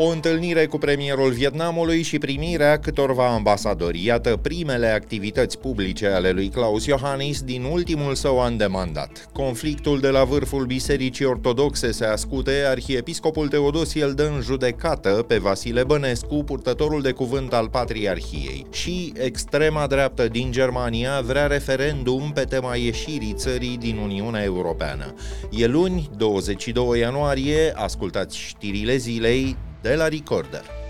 O întâlnire cu premierul Vietnamului și primirea câtorva ambasadori. Iată primele activități publice ale lui Claus Iohannis din ultimul său an de mandat. Conflictul de la vârful Bisericii Ortodoxe se ascute, arhiepiscopul Teodosie îl dă în judecată pe Vasile Bănescu, purtătorul de cuvânt al Patriarhiei. Și extrema dreaptă din Germania vrea referendum pe tema ieșirii țării din Uniunea Europeană. E luni, 22 ianuarie, ascultați știrile zilei de la Recorder.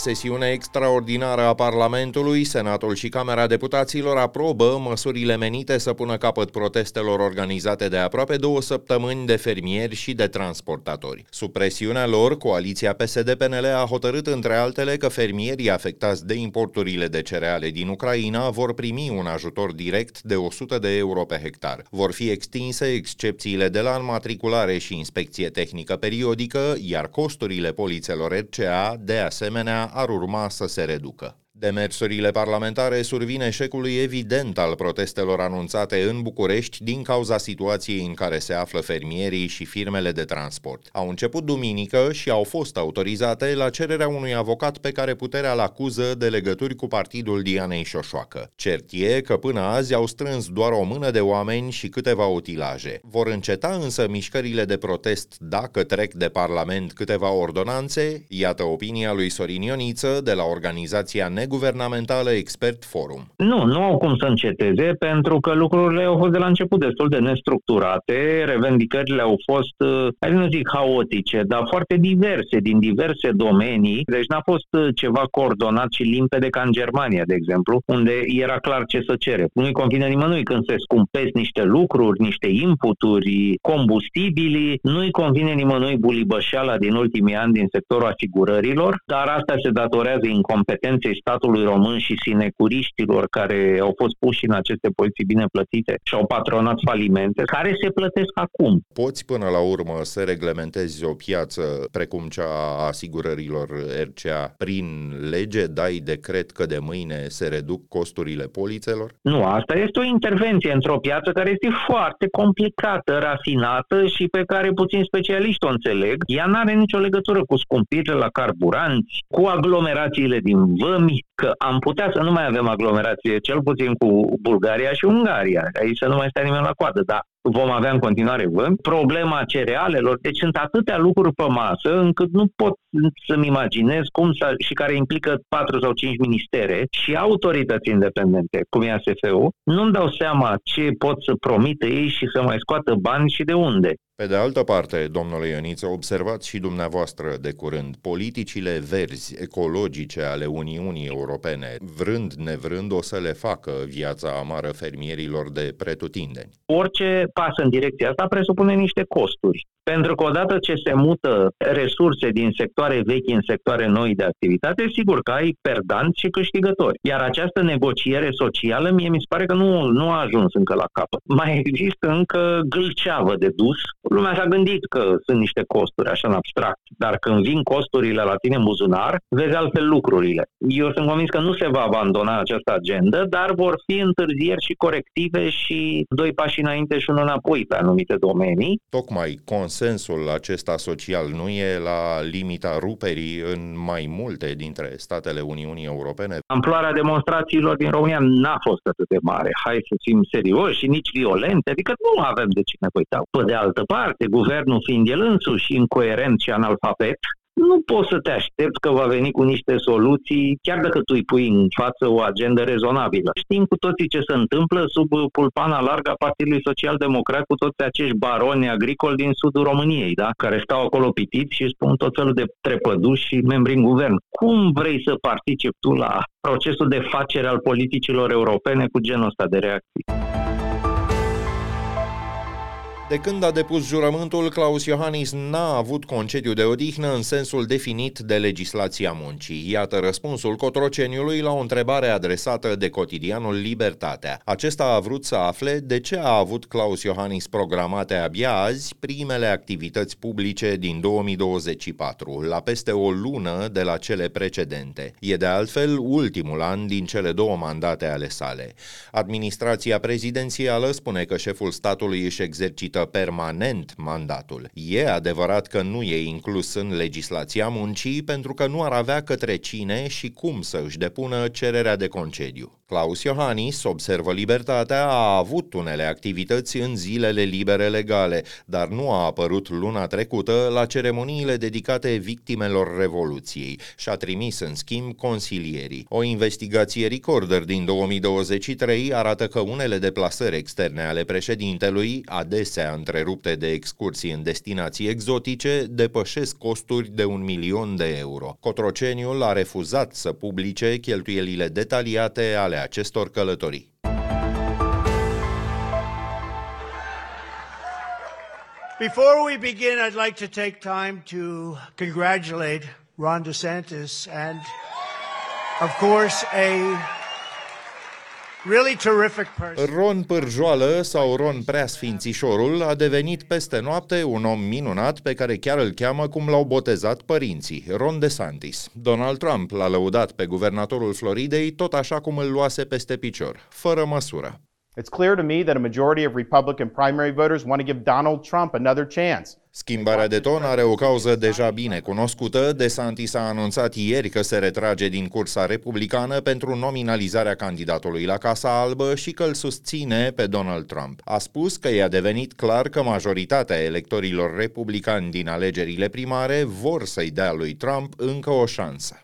Sesiune extraordinară a Parlamentului, Senatul și Camera Deputaților aprobă măsurile menite să pună capăt protestelor organizate de aproape două săptămâni de fermieri și de transportatori. Sub presiunea lor, coaliția PSD-PNL a hotărât între altele că fermierii afectați de importurile de cereale din Ucraina vor primi un ajutor direct de 100 de euro pe hectar. Vor fi extinse excepțiile de la înmatriculare și inspecție tehnică periodică, iar costurile polițelor RCA, de asemenea, ar urma să se reducă. Demersurile parlamentare survin eșecului evident al protestelor anunțate în București din cauza situației în care se află fermierii și firmele de transport. Au început duminică și au fost autorizate la cererea unui avocat pe care puterea îl acuză de legături cu partidul Dianei Șoșoacă. Cert e că până azi au strâns doar o mână de oameni și câteva utilaje. Vor înceta însă mișcările de protest dacă trec de Parlament câteva ordonanțe? Iată opinia lui Sorin Ioniță de la organizația Neg Guvernamentală Expert Forum. Nu, nu au cum să înceteze, pentru că lucrurile au fost de la început destul de nestructurate, revendicările au fost, uh, hai nu zic haotice, dar foarte diverse, din diverse domenii, deci n-a fost uh, ceva coordonat și limpede ca în Germania, de exemplu, unde era clar ce să cere. Nu-i convine nimănui când se scumpesc niște lucruri, niște inputuri, combustibili, nu-i convine nimănui bulibășeala din ultimii ani din sectorul asigurărilor, dar asta se datorează incompetenței statului statului român și sinecuriștilor care au fost puși în aceste poziții bine plătite și au patronat falimente, care se plătesc acum. Poți până la urmă să reglementezi o piață precum cea a asigurărilor RCA prin lege? Dai decret că de mâine se reduc costurile polițelor? Nu, asta este o intervenție într-o piață care este foarte complicată, rafinată și pe care puțin specialiști o înțeleg. Ea nu are nicio legătură cu scumpirile la carburanți, cu aglomerațiile din vămi, că am putea să nu mai avem aglomerație, cel puțin cu Bulgaria și Ungaria. Aici să nu mai stea nimeni la coadă, dar vom avea în continuare vânt, problema cerealelor, deci sunt atâtea lucruri pe masă încât nu pot să-mi imaginez cum să, și care implică patru sau cinci ministere și autorități independente, cum e ASF-ul, nu-mi dau seama ce pot să promită ei și să mai scoată bani și de unde. Pe de altă parte, domnule Ioniță, observați și dumneavoastră de curând, politicile verzi, ecologice ale Uniunii Europene, vrând nevrând, o să le facă viața amară fermierilor de pretutindeni. Orice pas în direcția asta presupune niște costuri. Pentru că odată ce se mută resurse din sectoare vechi în sectoare noi de activitate, sigur că ai perdanți și câștigători. Iar această negociere socială, mie mi se pare că nu, nu a ajuns încă la capăt. Mai există încă gâlceavă de dus. Lumea s-a gândit că sunt niște costuri, așa în abstract, dar când vin costurile la tine în buzunar, vezi altfel lucrurile. Eu sunt convins că nu se va abandona această agendă, dar vor fi întârzieri și corective și doi pași înainte și unul înapoi pe anumite domenii. Tocmai cons consensul acesta social nu e la limita ruperii în mai multe dintre statele Uniunii Europene? Amploarea demonstrațiilor din România n-a fost atât de mare. Hai să fim serioși și nici violente, adică nu avem de ce ne uita. Pe de altă parte, guvernul fiind el însuși incoerent și analfabet, nu poți să te aștepți că va veni cu niște soluții, chiar dacă tu îi pui în față o agendă rezonabilă. Știm cu toții ce se întâmplă sub pulpana largă a Partidului Social Democrat cu toți acești baroni agricoli din sudul României, da? care stau acolo pitiți și spun tot felul de trepăduși și membri în guvern. Cum vrei să participi tu la procesul de facere al politicilor europene cu genul ăsta de reacții? De când a depus jurământul, Claus Iohannis n-a avut concediu de odihnă în sensul definit de legislația muncii. Iată răspunsul Cotroceniului la o întrebare adresată de cotidianul Libertatea. Acesta a vrut să afle de ce a avut Claus Iohannis programate abia azi primele activități publice din 2024, la peste o lună de la cele precedente. E de altfel ultimul an din cele două mandate ale sale. Administrația prezidențială spune că șeful statului își exercită exercită permanent mandatul. E adevărat că nu e inclus în legislația muncii pentru că nu ar avea către cine și cum să își depună cererea de concediu. Claus Iohannis, observă Libertatea, a avut unele activități în zilele libere legale, dar nu a apărut luna trecută la ceremoniile dedicate victimelor Revoluției și a trimis în schimb consilierii. O investigație Recorder din 2023 arată că unele deplasări externe ale președintelui, adesea întrerupte de excursii în destinații exotice depășesc costuri de un milion de euro. Cotroceniul a refuzat să publice cheltuielile detaliate ale acestor călătorii. Before we begin, I'd like to take time to congratulate Ron DeSantis and, of course, a Really terrific person. Ron Pârjoală sau Ron Preasfințișorul a devenit peste noapte un om minunat pe care chiar îl cheamă cum l-au botezat părinții, Ron DeSantis. Donald Trump l-a lăudat pe guvernatorul Floridei tot așa cum îl luase peste picior, fără măsură. It's clear to me that a majority of Republican primary voters want to give Donald Trump another chance. Schimbarea de ton are o cauză deja bine cunoscută. DeSantis a anunțat ieri că se retrage din cursa republicană pentru nominalizarea candidatului la Casa Albă și că îl susține pe Donald Trump. A spus că i-a devenit clar că majoritatea electorilor republicani din alegerile primare vor să-i dea lui Trump încă o șansă.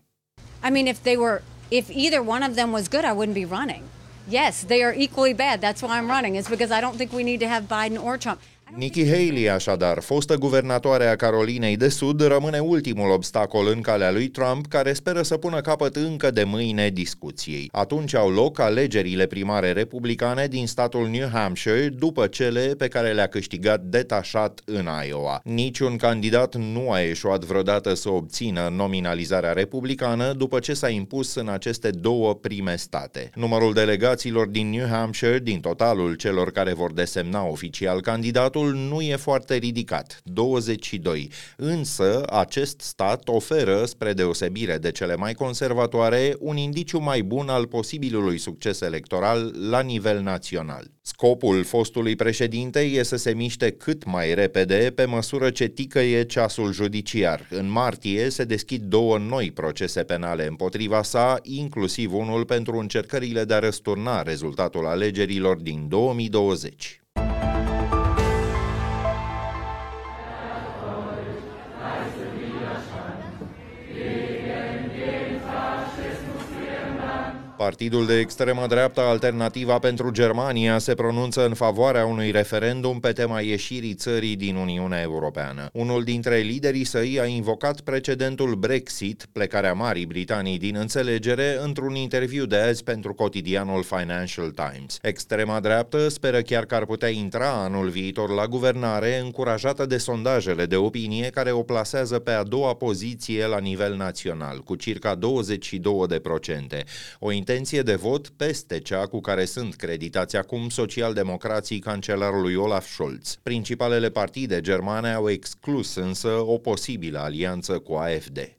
I mean, if they were, if either one of them was good, I wouldn't be running. Yes, they are equally bad. That's why I'm running. It's because I don't think we need to have Biden or Trump. Nikki Haley, așadar, fostă guvernatoare a Carolinei de Sud, rămâne ultimul obstacol în calea lui Trump, care speră să pună capăt încă de mâine discuției. Atunci au loc alegerile primare republicane din statul New Hampshire, după cele pe care le-a câștigat detașat în Iowa. Niciun candidat nu a eșuat vreodată să obțină nominalizarea republicană după ce s-a impus în aceste două prime state. Numărul delegaților din New Hampshire, din totalul celor care vor desemna oficial candidatul, statul nu e foarte ridicat, 22, însă acest stat oferă, spre deosebire de cele mai conservatoare, un indiciu mai bun al posibilului succes electoral la nivel național. Scopul fostului președinte e să se miște cât mai repede pe măsură ce ticăie ceasul judiciar. În martie se deschid două noi procese penale împotriva sa, inclusiv unul pentru încercările de a răsturna rezultatul alegerilor din 2020. Partidul de extremă dreaptă Alternativa pentru Germania se pronunță în favoarea unui referendum pe tema ieșirii țării din Uniunea Europeană. Unul dintre liderii săi a invocat precedentul Brexit, plecarea Marii Britanii din înțelegere, într-un interviu de azi pentru cotidianul Financial Times. Extrema dreaptă speră chiar că ar putea intra anul viitor la guvernare, încurajată de sondajele de opinie care o plasează pe a doua poziție la nivel național, cu circa 22%. O intenție de vot peste cea cu care sunt creditați acum socialdemocrații cancelarului Olaf Scholz. Principalele partide germane au exclus însă o posibilă alianță cu AFD.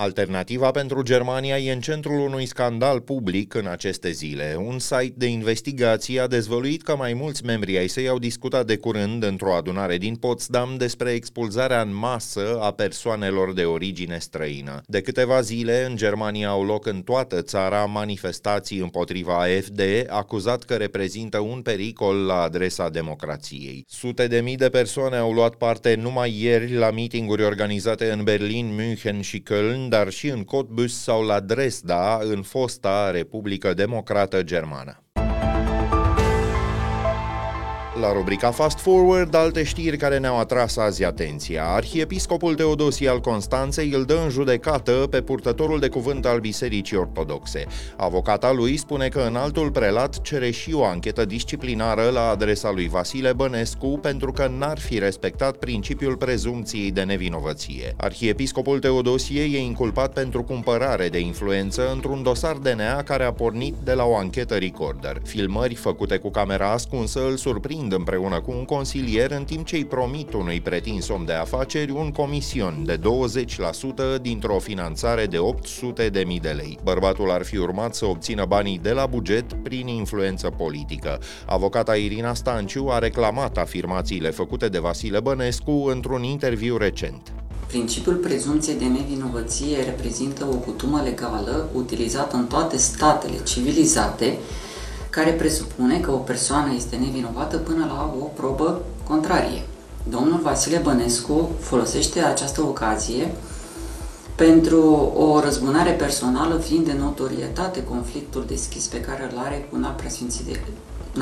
Alternativa pentru Germania e în centrul unui scandal public în aceste zile. Un site de investigație a dezvăluit că mai mulți membri ai săi au discutat de curând într-o adunare din Potsdam despre expulzarea în masă a persoanelor de origine străină. De câteva zile, în Germania au loc în toată țara manifestații împotriva AFD, acuzat că reprezintă un pericol la adresa democrației. Sute de mii de persoane au luat parte numai ieri la mitinguri organizate în Berlin, München și Köln dar și în Cottbus sau la Dresda, în fosta Republică Democrată Germană. La rubrica Fast Forward, alte știri care ne-au atras azi atenția. Arhiepiscopul Teodosie al Constanței îl dă în judecată pe purtătorul de cuvânt al Bisericii Ortodoxe. Avocata lui spune că în altul prelat cere și o anchetă disciplinară la adresa lui Vasile Bănescu pentru că n-ar fi respectat principiul prezumției de nevinovăție. Arhiepiscopul Teodosie e inculpat pentru cumpărare de influență într-un dosar DNA care a pornit de la o anchetă recorder. Filmări făcute cu camera ascunsă îl surprind negociind împreună cu un consilier în timp ce îi promit unui pretins om de afaceri un comision de 20% dintr-o finanțare de 800 de mii de lei. Bărbatul ar fi urmat să obțină banii de la buget prin influență politică. Avocata Irina Stanciu a reclamat afirmațiile făcute de Vasile Bănescu într-un interviu recent. Principiul prezumției de nevinovăție reprezintă o cutumă legală utilizată în toate statele civilizate care presupune că o persoană este nevinovată până la o probă contrarie. Domnul Vasile Bănescu folosește această ocazie pentru o răzbunare personală, fiind de notorietate conflictul deschis pe care îl are cu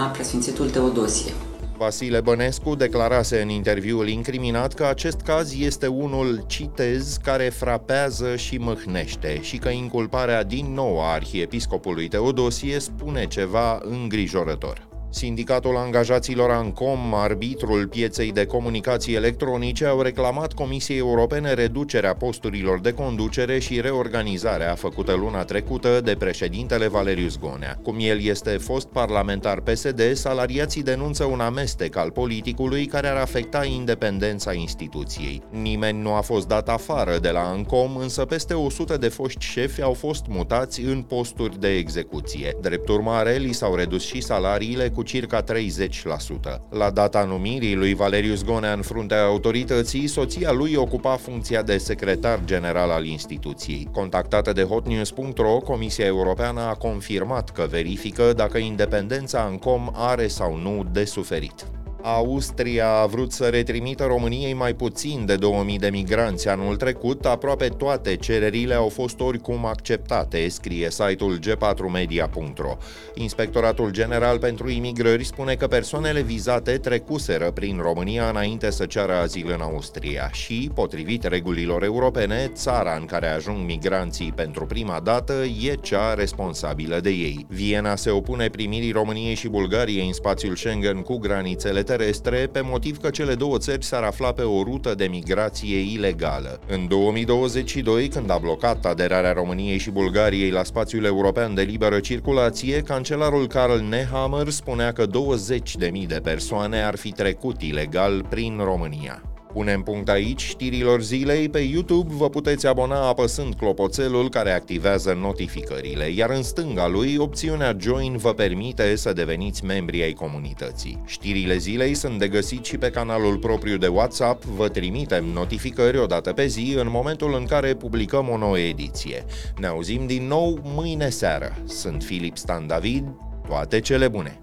Preasfințitul Teodosie. Vasile Bănescu declarase în interviul incriminat că acest caz este unul, citez, care frapează și mâhnește și că inculparea din nou a arhiepiscopului Teodosie spune ceva îngrijorător. Sindicatul angajaților ANCOM, arbitrul pieței de comunicații electronice, au reclamat Comisiei Europene reducerea posturilor de conducere și reorganizarea făcută luna trecută de președintele Valerius Gonea. Cum el este fost parlamentar PSD, salariații denunță un amestec al politicului care ar afecta independența instituției. Nimeni nu a fost dat afară de la ANCOM, însă peste 100 de foști șefi au fost mutați în posturi de execuție. Drept urmare, li s-au redus și salariile cu circa 30%. La data numirii lui Valerius Gonea în fruntea autorității, soția lui ocupa funcția de secretar general al instituției. Contactată de hotnews.ro, Comisia Europeană a confirmat că verifică dacă independența ANCOM are sau nu de suferit. Austria a vrut să retrimită României mai puțin de 2000 de migranți anul trecut, aproape toate cererile au fost oricum acceptate, scrie site-ul g4media.ro. Inspectoratul General pentru Imigrări spune că persoanele vizate trecuseră prin România înainte să ceară azil în Austria și, potrivit regulilor europene, țara în care ajung migranții pentru prima dată e cea responsabilă de ei. Viena se opune primirii României și Bulgariei în spațiul Schengen cu granițele terestre pe motiv că cele două țări s-ar afla pe o rută de migrație ilegală. În 2022, când a blocat aderarea României și Bulgariei la spațiul european de liberă circulație, cancelarul Karl Nehammer spunea că 20.000 de persoane ar fi trecut ilegal prin România. Punem punct aici știrilor zilei. Pe YouTube vă puteți abona apăsând clopoțelul care activează notificările, iar în stânga lui, opțiunea Join vă permite să deveniți membri ai comunității. Știrile zilei sunt de găsit și pe canalul propriu de WhatsApp, vă trimitem notificări o dată pe zi în momentul în care publicăm o nouă ediție. Ne auzim din nou mâine seară. Sunt Filip Stan David, toate cele bune!